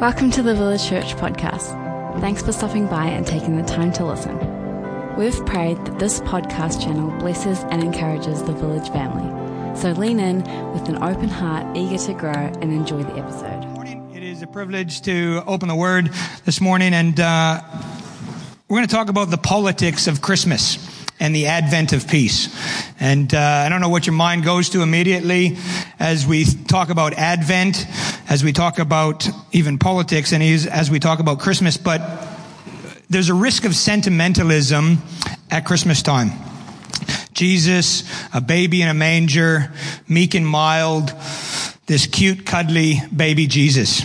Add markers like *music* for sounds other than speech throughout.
Welcome to the Village Church podcast. Thanks for stopping by and taking the time to listen. We've prayed that this podcast channel blesses and encourages the Village family. So lean in with an open heart, eager to grow and enjoy the episode. morning. It is a privilege to open the Word this morning, and uh, we're going to talk about the politics of Christmas and the advent of peace. And uh, I don't know what your mind goes to immediately as we talk about Advent, as we talk about even politics, and as we talk about Christmas, but there's a risk of sentimentalism at Christmas time. Jesus, a baby in a manger, meek and mild, this cute, cuddly baby Jesus.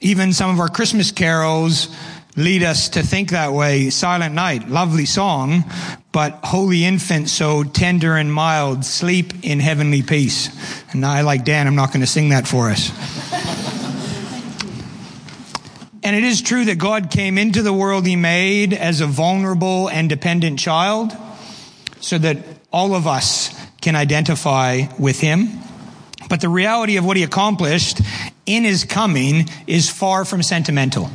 Even some of our Christmas carols lead us to think that way. Silent Night, lovely song, but Holy Infant, so tender and mild, sleep in heavenly peace. And I, like Dan, I'm not going to sing that for us. And it is true that God came into the world he made as a vulnerable and dependent child so that all of us can identify with him. But the reality of what he accomplished in his coming is far from sentimental.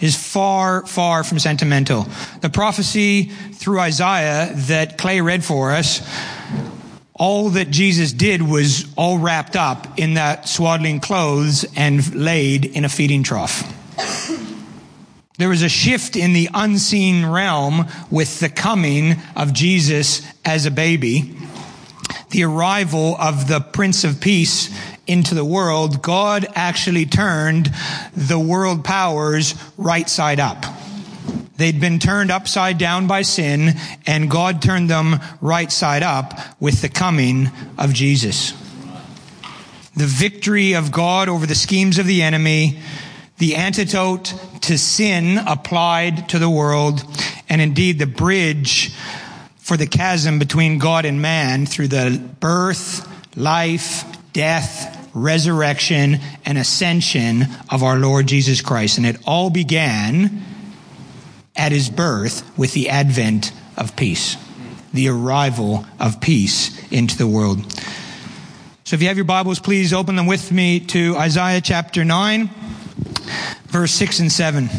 Is far, far from sentimental. The prophecy through Isaiah that Clay read for us, all that Jesus did was all wrapped up in that swaddling clothes and laid in a feeding trough. There was a shift in the unseen realm with the coming of Jesus as a baby, the arrival of the Prince of Peace into the world. God actually turned the world powers right side up. They'd been turned upside down by sin, and God turned them right side up with the coming of Jesus. The victory of God over the schemes of the enemy, the antidote to sin applied to the world, and indeed the bridge for the chasm between God and man through the birth, life, death, resurrection, and ascension of our Lord Jesus Christ. And it all began at his birth with the advent of peace, the arrival of peace into the world. So if you have your Bibles, please open them with me to Isaiah chapter 9, verse 6 and 7.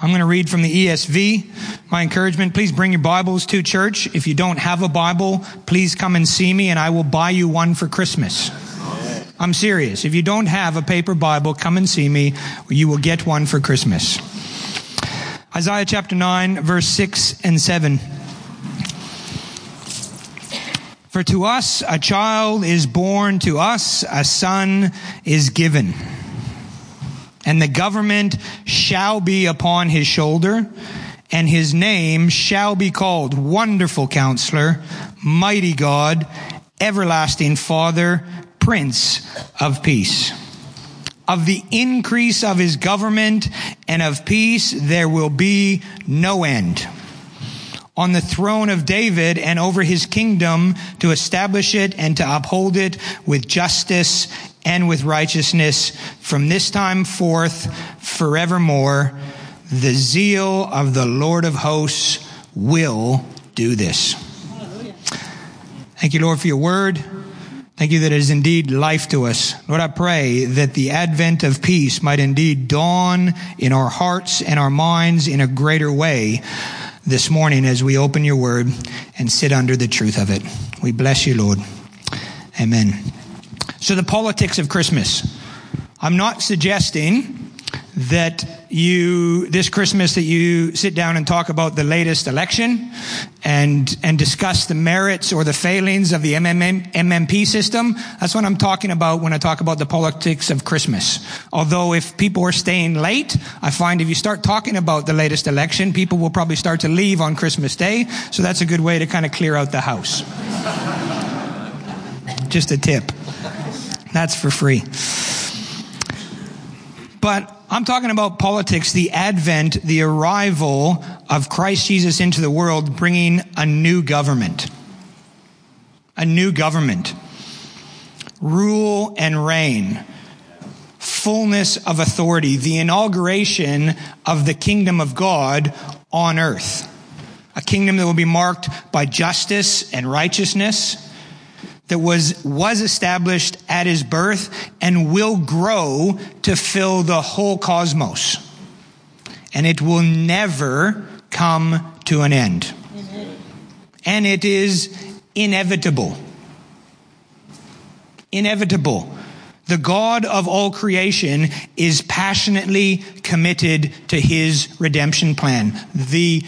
I'm going to read from the ESV. My encouragement, please bring your Bibles to church. If you don't have a Bible, please come and see me and I will buy you one for Christmas. I'm serious. If you don't have a paper Bible, come and see me. You will get one for Christmas. Isaiah chapter 9, verse 6 and 7. For to us a child is born, to us a son is given. And the government shall be upon his shoulder, and his name shall be called Wonderful Counselor, Mighty God, Everlasting Father, Prince of Peace. Of the increase of his government and of peace there will be no end. On the throne of David and over his kingdom to establish it and to uphold it with justice and with righteousness from this time forth forevermore. The zeal of the Lord of hosts will do this. Thank you, Lord, for your word. Thank you that it is indeed life to us. Lord, I pray that the advent of peace might indeed dawn in our hearts and our minds in a greater way this morning as we open your word and sit under the truth of it. We bless you, Lord. Amen. So, the politics of Christmas. I'm not suggesting that you, this Christmas, that you sit down and talk about the latest election and, and discuss the merits or the failings of the MMM, MMP system. That's what I'm talking about when I talk about the politics of Christmas. Although if people are staying late, I find if you start talking about the latest election, people will probably start to leave on Christmas Day. So that's a good way to kind of clear out the house. Just a tip. That's for free. But I'm talking about politics, the advent, the arrival of Christ Jesus into the world, bringing a new government. A new government. Rule and reign. Fullness of authority. The inauguration of the kingdom of God on earth. A kingdom that will be marked by justice and righteousness that was, was established at his birth and will grow to fill the whole cosmos. And it will never come to an end. Amen. And it is inevitable. Inevitable. The God of all creation is passionately committed to his redemption plan. The,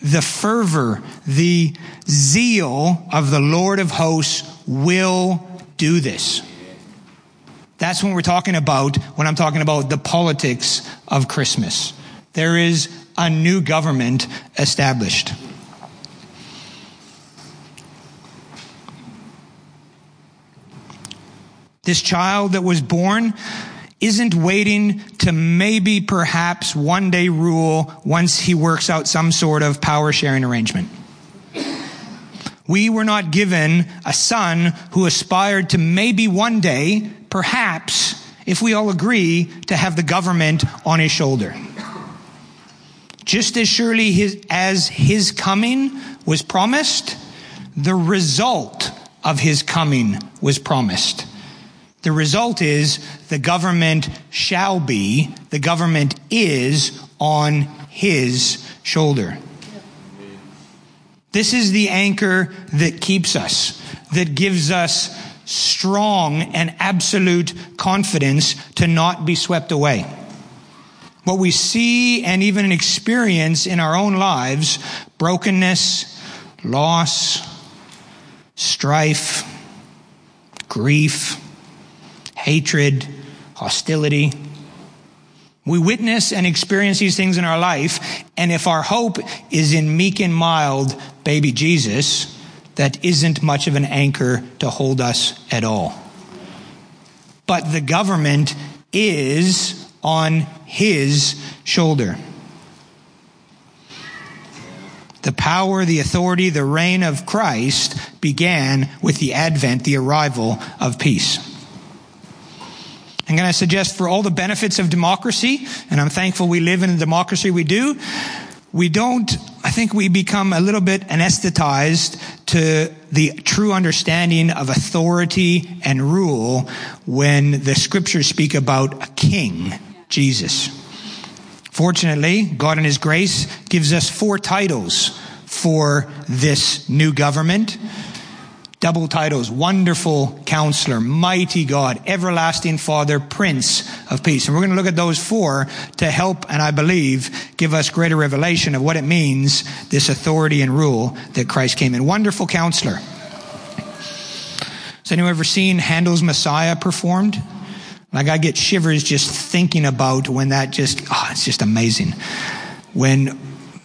the fervor, the zeal of the Lord of hosts will do this. That's when we're talking about, when I'm talking about the politics of Christmas. There is a new government established. This child that was born isn't waiting to maybe perhaps one day rule once he works out some sort of power sharing arrangement. We were not given a son who aspired to maybe one day, perhaps, if we all agree, to have the government on his shoulder. Just as surely his, as his coming was promised, the result of his coming was promised. The result is the government shall be, the government is on his shoulder. This is the anchor that keeps us, that gives us strong and absolute confidence to not be swept away. What we see and even experience in our own lives brokenness, loss, strife, grief, hatred, hostility. We witness and experience these things in our life, and if our hope is in meek and mild baby Jesus, that isn't much of an anchor to hold us at all. But the government is on his shoulder. The power, the authority, the reign of Christ began with the advent, the arrival of peace. I'm going to suggest for all the benefits of democracy, and I'm thankful we live in a democracy we do, we don't, I think we become a little bit anesthetized to the true understanding of authority and rule when the scriptures speak about a king, Jesus. Fortunately, God in His grace gives us four titles for this new government double titles Wonderful Counselor, Mighty God, Everlasting Father, Prince of Peace. And we're going to look at those four to help, and I believe, give us greater revelation of what it means, this authority and rule that Christ came in. Wonderful Counselor. Has anyone ever seen Handel's Messiah performed? Like I get shivers just thinking about when that just, oh, it's just amazing. When,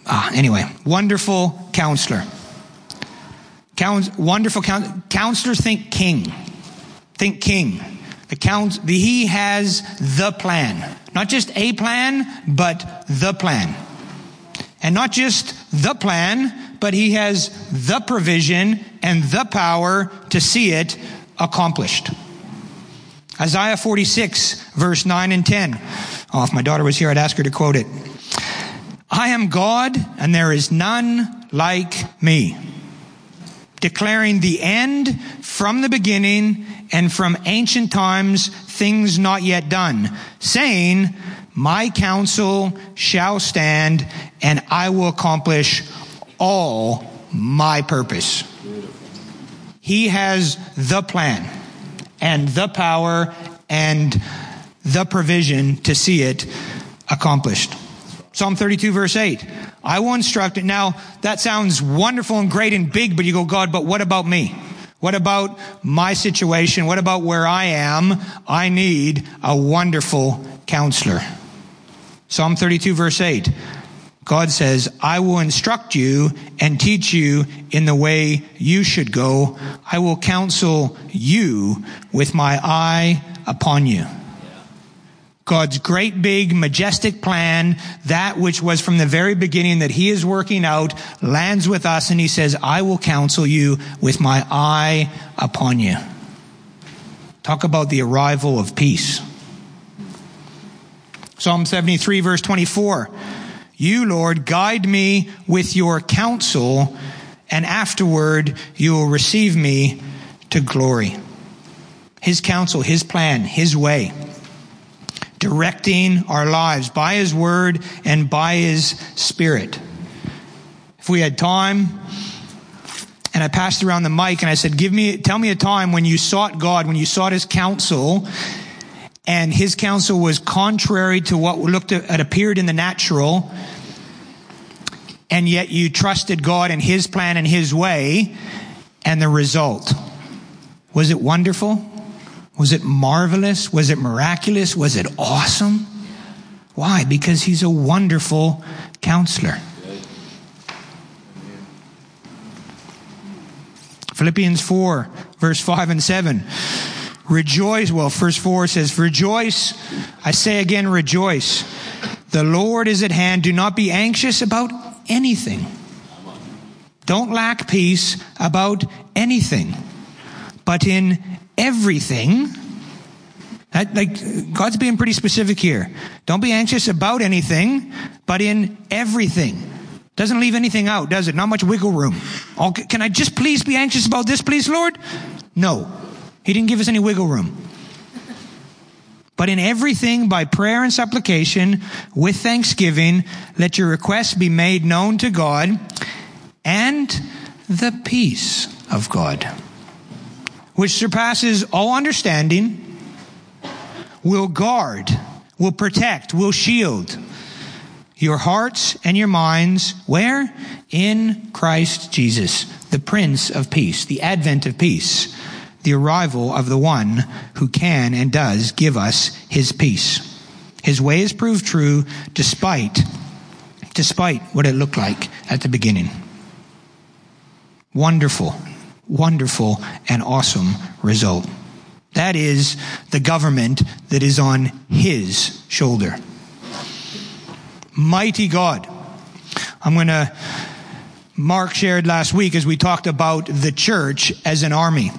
uh, anyway, wonderful counselor. Wonderful counsel- counselors think king. Think king. The count, he has the plan. Not just a plan, but the plan. And not just the plan, but he has the provision and the power to see it accomplished. Isaiah 46, verse 9 and 10. Oh, if my daughter was here, I'd ask her to quote it. I am God, and there is none like me declaring the end from the beginning and from ancient times things not yet done, saying, My counsel shall stand and I will accomplish all my purpose. He has the plan and the power and the provision to see it accomplished. Psalm 32 verse 8. I will instruct it. Now, that sounds wonderful and great and big, but you go, God, but what about me? What about my situation? What about where I am? I need a wonderful counselor. Psalm 32 verse 8. God says, I will instruct you and teach you in the way you should go. I will counsel you with my eye upon you. God's great, big, majestic plan, that which was from the very beginning that He is working out, lands with us and He says, I will counsel you with my eye upon you. Talk about the arrival of peace. Psalm 73 verse 24. You, Lord, guide me with your counsel and afterward you will receive me to glory. His counsel, His plan, His way. Directing our lives by His Word and by His Spirit. If we had time, and I passed around the mic and I said, give me, tell me a time when you sought God, when you sought His counsel, and His counsel was contrary to what looked at appeared in the natural, and yet you trusted God and His plan and His way, and the result. Was it wonderful? Was it marvelous? Was it miraculous? Was it awesome? Why? Because He's a wonderful counselor. Philippians 4, verse 5 and 7. Rejoice. Well, verse 4 says, Rejoice. I say again, rejoice. The Lord is at hand. Do not be anxious about anything. Don't lack peace about anything, but in everything. That, like God's being pretty specific here. Don't be anxious about anything, but in everything. Doesn't leave anything out, does it? Not much wiggle room. Can I just please be anxious about this, please, Lord? No. He didn't give us any wiggle room. But in everything, by prayer and supplication, with thanksgiving, let your requests be made known to God, and the peace of God, which surpasses all understanding, will guard, will protect, will shield your hearts and your minds, where? In Christ Jesus, the Prince of Peace, the advent of peace the arrival of the one who can and does give us his peace. His way has proved true despite, despite what it looked like at the beginning. Wonderful, wonderful, and awesome result. That is the government that is on his shoulder. Mighty God. I'm going to, Mark shared last week as we talked about the church as an army.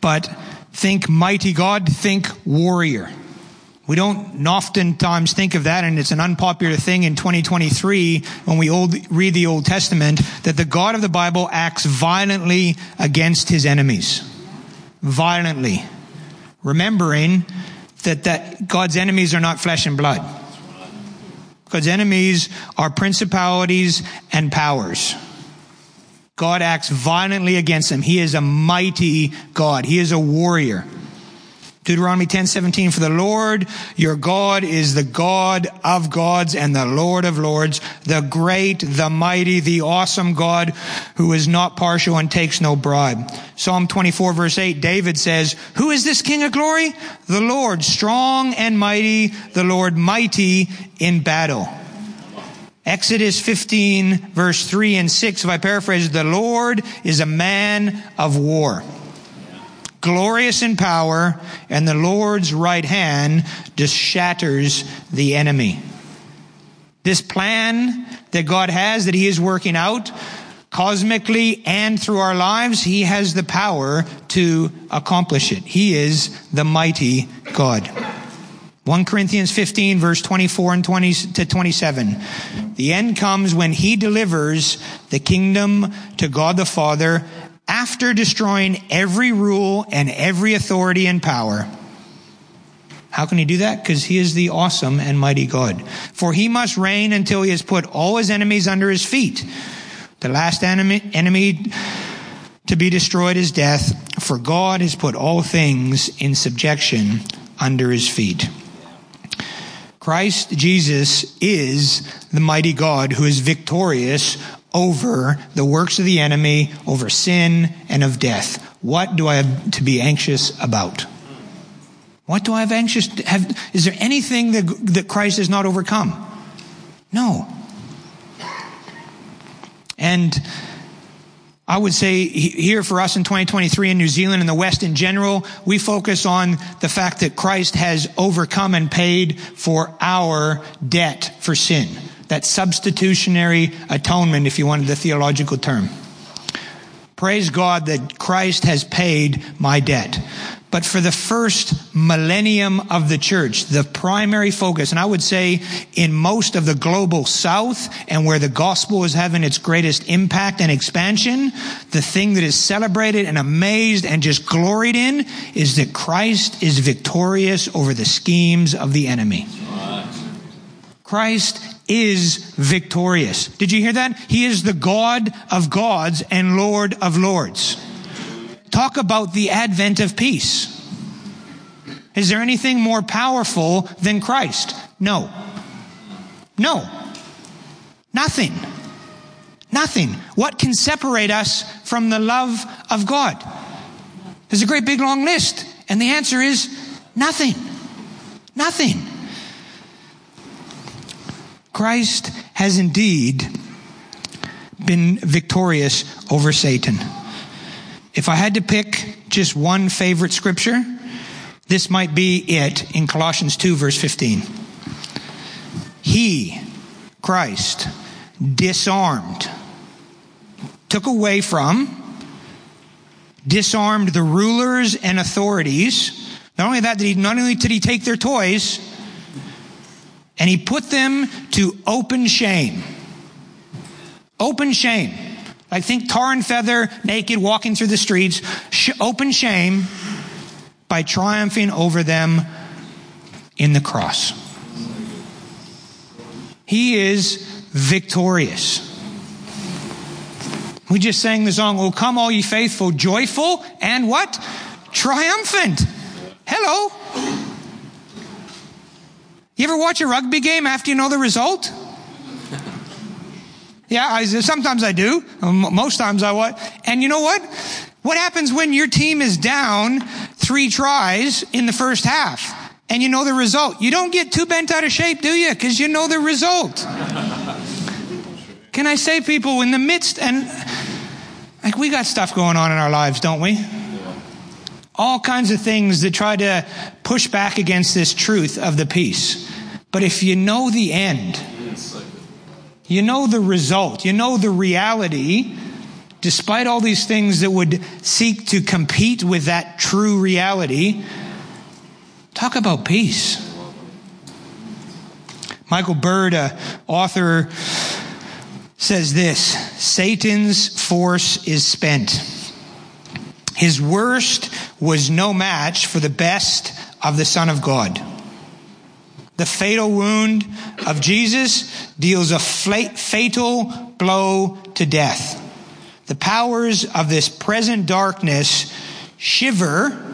But think mighty God, think warrior. We don't oftentimes think of that, and it's an unpopular thing in 2023 when we old, read the Old Testament that the God of the Bible acts violently against his enemies. Violently. Remembering that, that God's enemies are not flesh and blood. God's enemies are principalities and powers. God acts violently against them. He is a mighty God. He is a warrior. Deuteronomy 10 17, for the Lord your God is the God of gods and the Lord of lords, the great, the mighty, the awesome God who is not partial and takes no bribe. Psalm 24 verse 8, David says, who is this King of glory? The Lord, strong and mighty, the Lord mighty in battle. Exodus 15 verse 3 and 6, if I paraphrase, the Lord is a man of war. Glorious in power, and the Lord's right hand just shatters the enemy. This plan that God has, that He is working out, cosmically and through our lives, He has the power to accomplish it. He is the mighty God. 1 Corinthians 15 verse 24 and 20 to 27. The end comes when he delivers the kingdom to God the Father after destroying every rule and every authority and power. How can he do that? Because he is the awesome and mighty God. For he must reign until he has put all his enemies under his feet. The last enemy, enemy to be destroyed is death, for God has put all things in subjection under his feet. Christ Jesus is the mighty God who is victorious over the works of the enemy, over sin and of death. What do I have to be anxious about? What do I have anxious? Have, is there anything that, that Christ has not overcome? No. And I would say here for us in 2023 in New Zealand and the West in general, we focus on the fact that Christ has overcome and paid for our debt for sin. That substitutionary atonement, if you wanted the theological term. Praise God that Christ has paid my debt. But for the first millennium of the church, the primary focus, and I would say in most of the global south and where the gospel is having its greatest impact and expansion, the thing that is celebrated and amazed and just gloried in is that Christ is victorious over the schemes of the enemy. Christ is victorious. Did you hear that? He is the God of gods and Lord of lords. Talk about the advent of peace. Is there anything more powerful than Christ? No. No. Nothing. Nothing. What can separate us from the love of God? There's a great big long list. And the answer is nothing. Nothing. Christ has indeed been victorious over Satan. If I had to pick just one favorite scripture, this might be it in Colossians 2, verse 15. He, Christ, disarmed, took away from, disarmed the rulers and authorities. Not only that, did he, not only did he take their toys, and he put them to open shame. Open shame. I think tar and feather, naked, walking through the streets, sh- open shame by triumphing over them in the cross. He is victorious. We just sang the song, Oh, come all ye faithful, joyful, and what? Triumphant. Hello. You ever watch a rugby game after you know the result? *laughs* Yeah, I, sometimes I do. Um, most times I what? And you know what? What happens when your team is down three tries in the first half and you know the result? You don't get too bent out of shape, do you? Because you know the result. *laughs* Can I say, people, in the midst, and like we got stuff going on in our lives, don't we? All kinds of things that try to push back against this truth of the peace. But if you know the end, you know the result. You know the reality. Despite all these things that would seek to compete with that true reality, talk about peace. Michael Bird, a author, says this Satan's force is spent. His worst was no match for the best of the Son of God. The fatal wound of Jesus deals a fatal blow to death. The powers of this present darkness shiver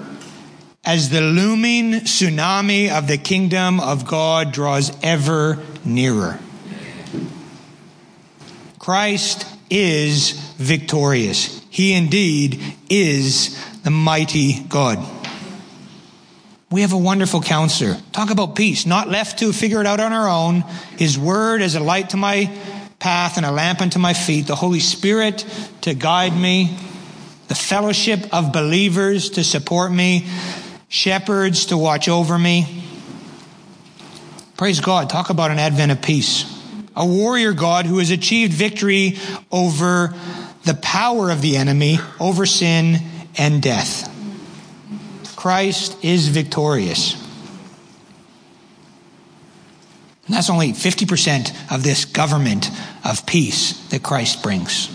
as the looming tsunami of the kingdom of God draws ever nearer. Christ is victorious. He indeed is the mighty God. We have a wonderful counselor. Talk about peace, not left to figure it out on our own. His word as a light to my path and a lamp unto my feet. The Holy Spirit to guide me. The fellowship of believers to support me. Shepherds to watch over me. Praise God. Talk about an advent of peace. A warrior God who has achieved victory over the power of the enemy, over sin and death. Christ is victorious. And that's only 50% of this government of peace that Christ brings.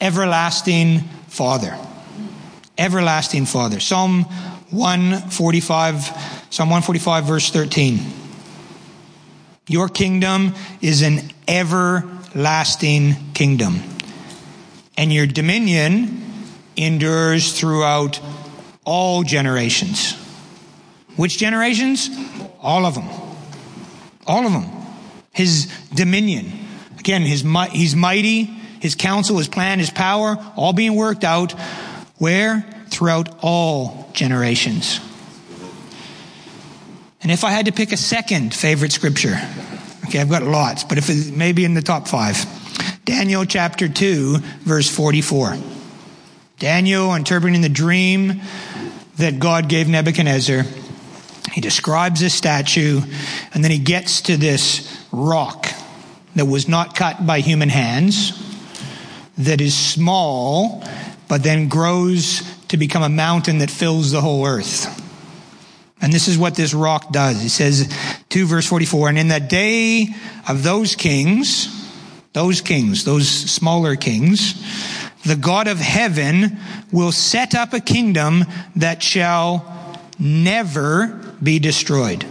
Everlasting Father. Everlasting Father. Psalm 145, Psalm 145, verse 13. Your kingdom is an everlasting kingdom, and your dominion endures throughout all generations. Which generations? All of them. All of them. His dominion. Again, his, he's mighty. His counsel, his plan, his power, all being worked out. Where? Throughout all generations. And if I had to pick a second favorite scripture, okay, I've got lots, but if it maybe in the top five, Daniel chapter 2, verse 44. Daniel interpreting the dream that God gave Nebuchadnezzar. He describes this statue, and then he gets to this rock that was not cut by human hands, that is small, but then grows to become a mountain that fills the whole earth. And this is what this rock does. He says 2 verse 44, and in the day of those kings, those kings, those smaller kings, the God of heaven will set up a kingdom that shall never be destroyed.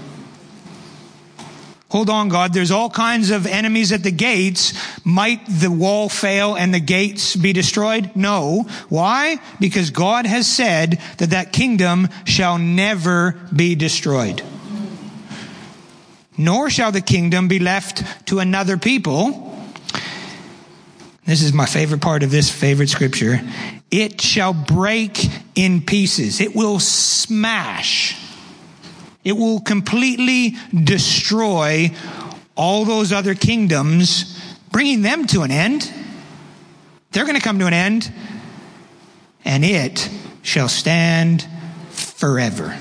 Hold on, God. There's all kinds of enemies at the gates. Might the wall fail and the gates be destroyed? No. Why? Because God has said that that kingdom shall never be destroyed. Nor shall the kingdom be left to another people. This is my favorite part of this favorite scripture. It shall break in pieces. It will smash it will completely destroy all those other kingdoms, bringing them to an end. They're going to come to an end, and it shall stand forever.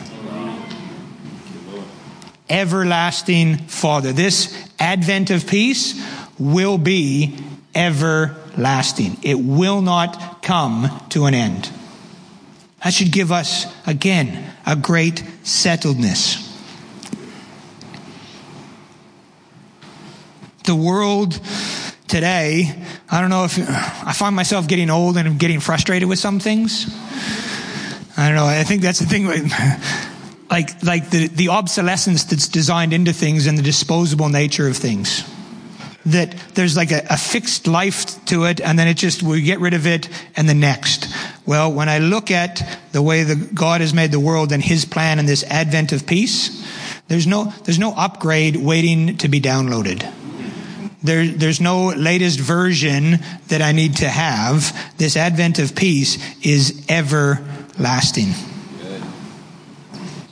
Everlasting Father. This advent of peace will be everlasting. It will not come to an end. That should give us, again, a great settledness. The world today, I don't know if I find myself getting old and getting frustrated with some things. I don't know. I think that's the thing. Like, like the, the obsolescence that's designed into things and the disposable nature of things that there's like a, a, fixed life to it and then it just we get rid of it and the next well when i look at the way the god has made the world and his plan and this advent of peace there's no there's no upgrade waiting to be downloaded. There, there's no latest version that i need to have. This advent of peace is everlasting.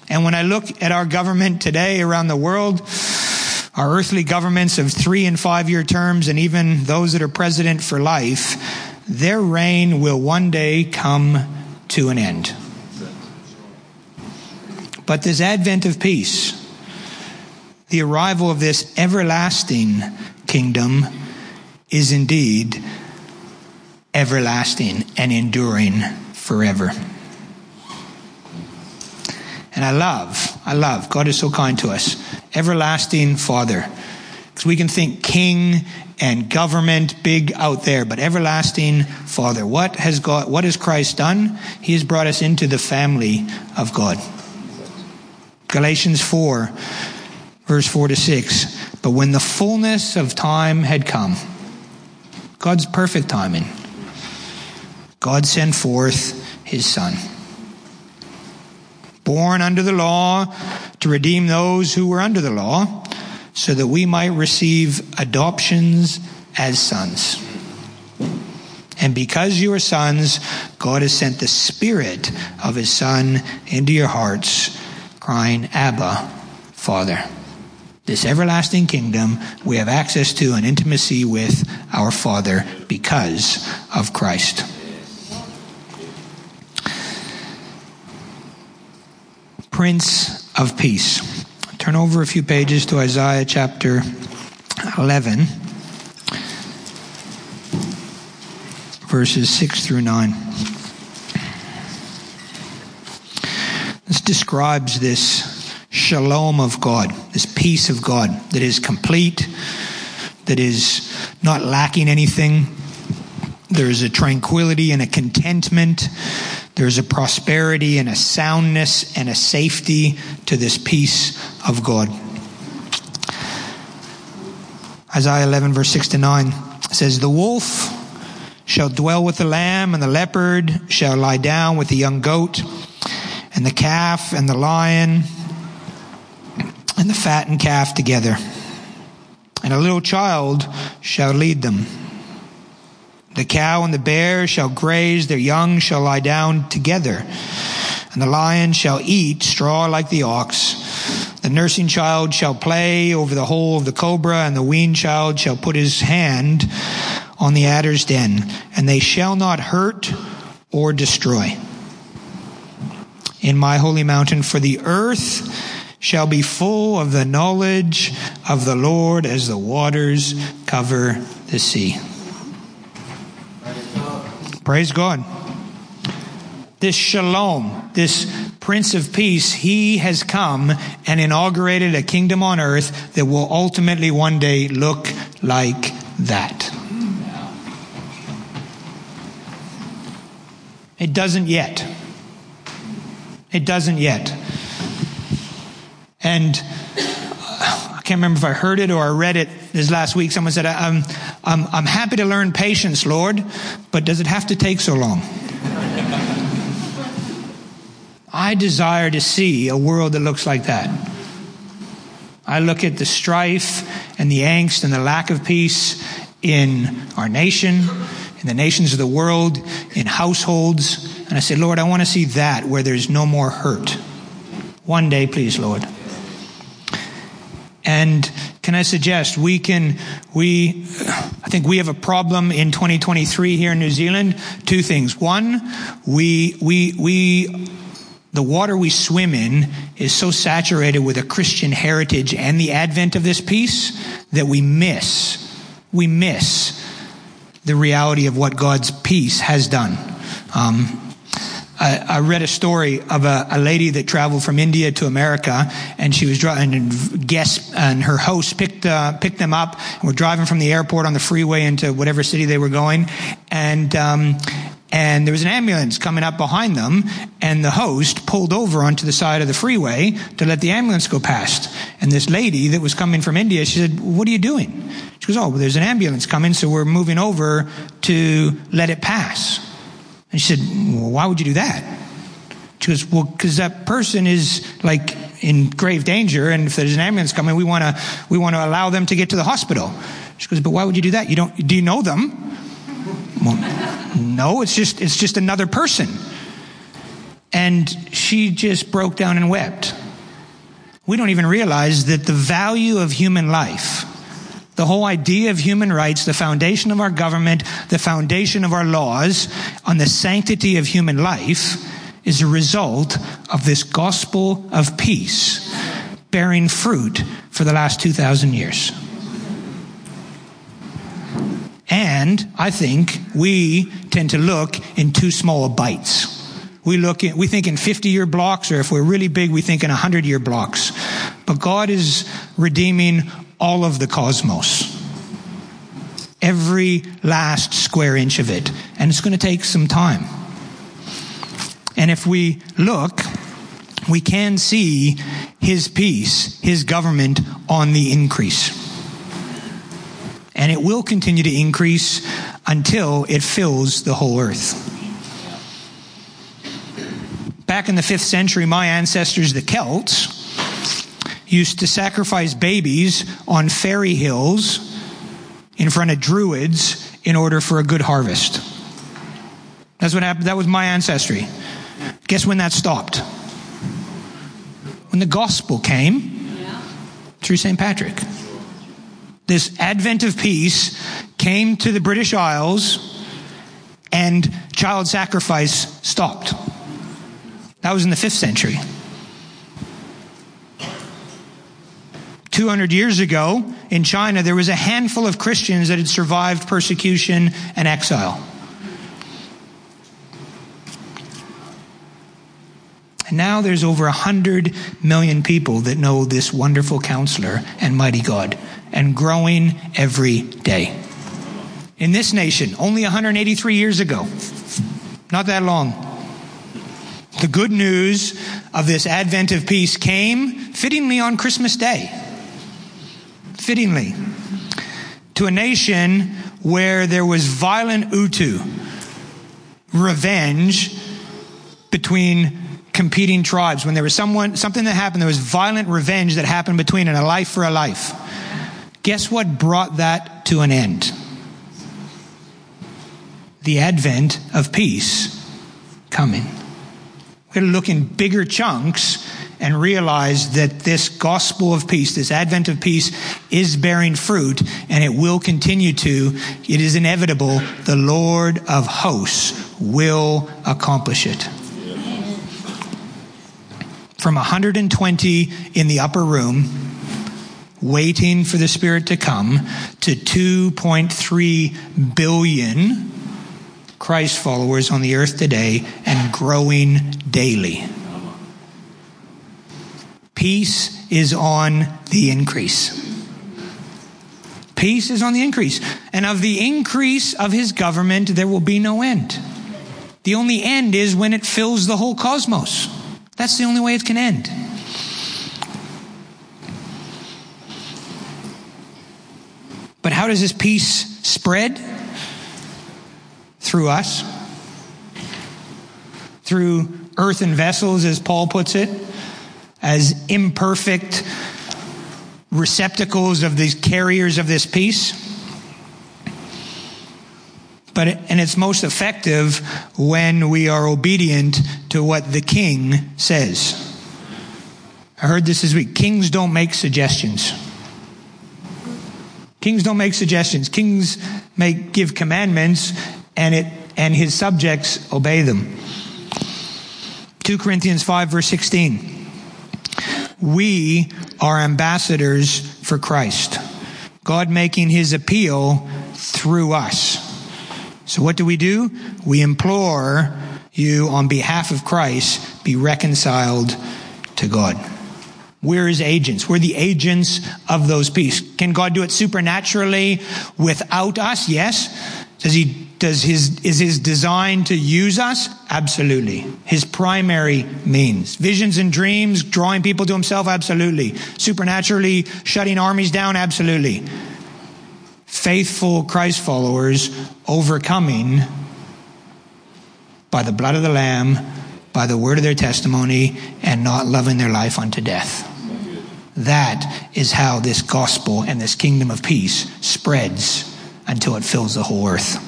And when i look at our government today around the world our earthly governments of three and five year terms, and even those that are president for life, their reign will one day come to an end. But this advent of peace, the arrival of this everlasting kingdom, is indeed everlasting and enduring forever. And I love, I love, God is so kind to us everlasting Father. Because we can think king and government big out there, but everlasting Father. What has God, what has Christ done? He has brought us into the family of God. Galatians 4, verse 4 to 6. But when the fullness of time had come, God's perfect timing, God sent forth his Son born under the law to redeem those who were under the law, so that we might receive adoptions as sons. And because you are sons, God has sent the Spirit of His Son into your hearts, crying, Abba, Father. This everlasting kingdom we have access to and intimacy with our Father because of Christ. Prince of Peace. Turn over a few pages to Isaiah chapter 11, verses 6 through 9. This describes this shalom of God, this peace of God that is complete, that is not lacking anything. There's a tranquility and a contentment there's a prosperity and a soundness and a safety to this peace of God. Isaiah 11, verse 6 to 9 says, The wolf shall dwell with the lamb, and the leopard shall lie down with the young goat, and the calf and the lion and the fattened calf together. And a little child shall lead them. The cow and the bear shall graze, their young shall lie down together. And the lion shall eat straw like the ox. The nursing child shall play over the hole of the cobra, and the weaned child shall put his hand on the adder's den, and they shall not hurt or destroy. In my holy mountain, for the earth shall be full of the knowledge of the Lord as the waters cover the sea. Praise God. this shalom, this Prince of Peace, he has come and inaugurated a kingdom on earth that will ultimately one day look like that. It doesn't yet. It doesn't yet. And uh, I can't remember if I heard it or I read it this last week. Someone said, I'm, I'm, I'm happy to learn patience, Lord, but does it have to take so long? I desire to see a world that looks like that. I look at the strife and the angst and the lack of peace in our nation, in the nations of the world, in households. And I say, Lord, I want to see that where there's no more hurt. One day, please, Lord. And can I suggest we can, we, I think we have a problem in 2023 here in New Zealand. Two things. One, we, we, we, the water we swim in is so saturated with a Christian heritage and the advent of this peace that we miss, we miss the reality of what God's peace has done. Um, I, I, read a story of a, a, lady that traveled from India to America, and she was driving. Guests and her host picked uh, picked them up. and were driving from the airport on the freeway into whatever city they were going, and. Um, and there was an ambulance coming up behind them, and the host pulled over onto the side of the freeway to let the ambulance go past. And this lady that was coming from India, she said, What are you doing? She goes, Oh, well, there's an ambulance coming, so we're moving over to let it pass. And she said, Well, why would you do that? She goes, Well, because that person is like in grave danger, and if there's an ambulance coming, we want to we want to allow them to get to the hospital. She goes, But why would you do that? You don't do you know them? Well, no, it's just it's just another person. And she just broke down and wept. We don't even realize that the value of human life the whole idea of human rights, the foundation of our government, the foundation of our laws on the sanctity of human life is a result of this gospel of peace bearing fruit for the last 2,000 years. And I think we tend to look in too small bites. We look in, we think in 50 year blocks, or if we're really big, we think in 100 year blocks. But God is redeeming all of the cosmos. Every last square inch of it. And it's going to take some time. And if we look, we can see his peace, his government on the increase. And it will continue to increase until it fills the whole earth. Back in the fifth century, my ancestors, the Celts, used to sacrifice babies on fairy hills in front of druids in order for a good harvest. That's what happened. That was my ancestry. Guess when that stopped? When the gospel came through St. Patrick. This advent of peace came to the British Isles and child sacrifice stopped. That was in the fifth century. 200 years ago in China, there was a handful of Christians that had survived persecution and exile. And now there's over 100 million people that know this wonderful counselor and mighty God, and growing every day. In this nation, only 183 years ago, not that long, the good news of this advent of peace came fittingly on Christmas Day fittingly to a nation where there was violent utu, revenge between competing tribes. When there was someone, something that happened, there was violent revenge that happened between and a life for a life. Guess what brought that to an end? The advent of peace coming. We're going to look in bigger chunks and realize that this gospel of peace, this advent of peace, is bearing fruit and it will continue to. It is inevitable. The Lord of hosts will accomplish it. From 120 in the upper room, waiting for the Spirit to come, to 2.3 billion Christ followers on the earth today and growing daily. Peace is on the increase. Peace is on the increase. And of the increase of his government, there will be no end. The only end is when it fills the whole cosmos. That's the only way it can end. How does this peace spread? Through us. Through earthen vessels, as Paul puts it, as imperfect receptacles of these carriers of this peace. But and it's most effective when we are obedient to what the king says. I heard this this week. Kings don't make suggestions. Kings don't make suggestions. Kings make give commandments and it and his subjects obey them. 2 Corinthians 5 verse 16. We are ambassadors for Christ. God making his appeal through us. So what do we do? We implore you on behalf of Christ be reconciled to God. We're his agents. We're the agents of those peace. Can God do it supernaturally without us? Yes. Does he, does his, is his design to use us? Absolutely. His primary means. Visions and dreams, drawing people to himself? Absolutely. Supernaturally shutting armies down? Absolutely. Faithful Christ followers overcoming by the blood of the Lamb, by the word of their testimony, and not loving their life unto death. That is how this gospel and this kingdom of peace spreads until it fills the whole earth.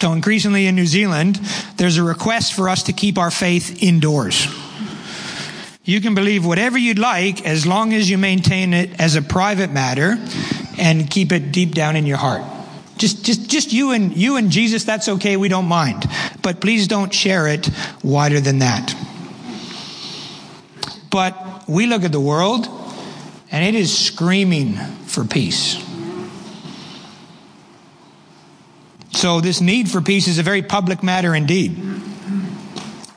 So, increasingly in New Zealand, there's a request for us to keep our faith indoors. You can believe whatever you'd like as long as you maintain it as a private matter and keep it deep down in your heart. Just, just, just you and you and Jesus. That's okay. We don't mind, but please don't share it wider than that. But we look at the world, and it is screaming for peace. So, this need for peace is a very public matter indeed.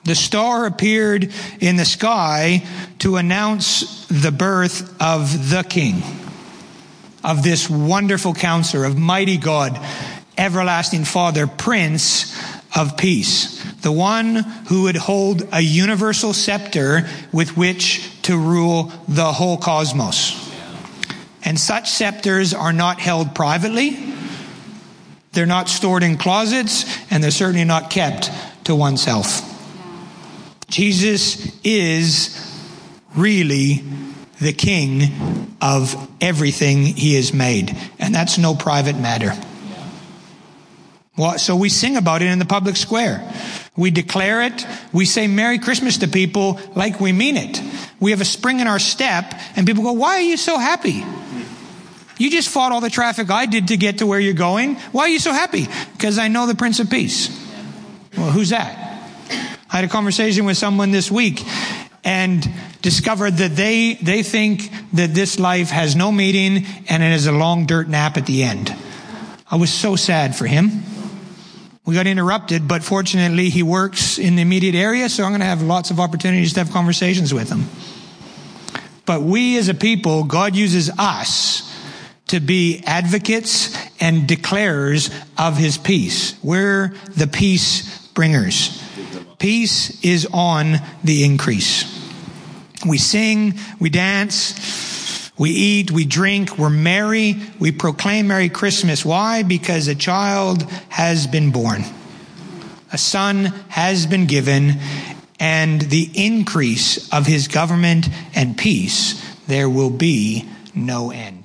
The star appeared in the sky to announce the birth of the King, of this wonderful counselor, of mighty God, everlasting Father, Prince of Peace, the one who would hold a universal scepter with which to rule the whole cosmos. And such scepters are not held privately they're not stored in closets, and they're certainly not kept to oneself. Jesus is really the king of everything he has made, and that's no private matter. Well, so we sing about it in the public square. We declare it. We say Merry Christmas to people like we mean it. We have a spring in our step, and people go, Why are you so happy? You just fought all the traffic I did to get to where you're going. Why are you so happy? Because I know the Prince of Peace. Well, who's that? I had a conversation with someone this week and discovered that they, they think that this life has no meaning and it is a long dirt nap at the end. I was so sad for him. We got interrupted, but fortunately he works in the immediate area, so I'm going to have lots of opportunities to have conversations with him. But we as a people, God uses us to be advocates and declarers of his peace. We're the peace bringers. Peace is on the increase. We sing, we dance, we eat, we drink, we're merry, we proclaim Merry Christmas. Why? Because a child has been born. A son has been given, and the increase of his government and peace, there will be no end.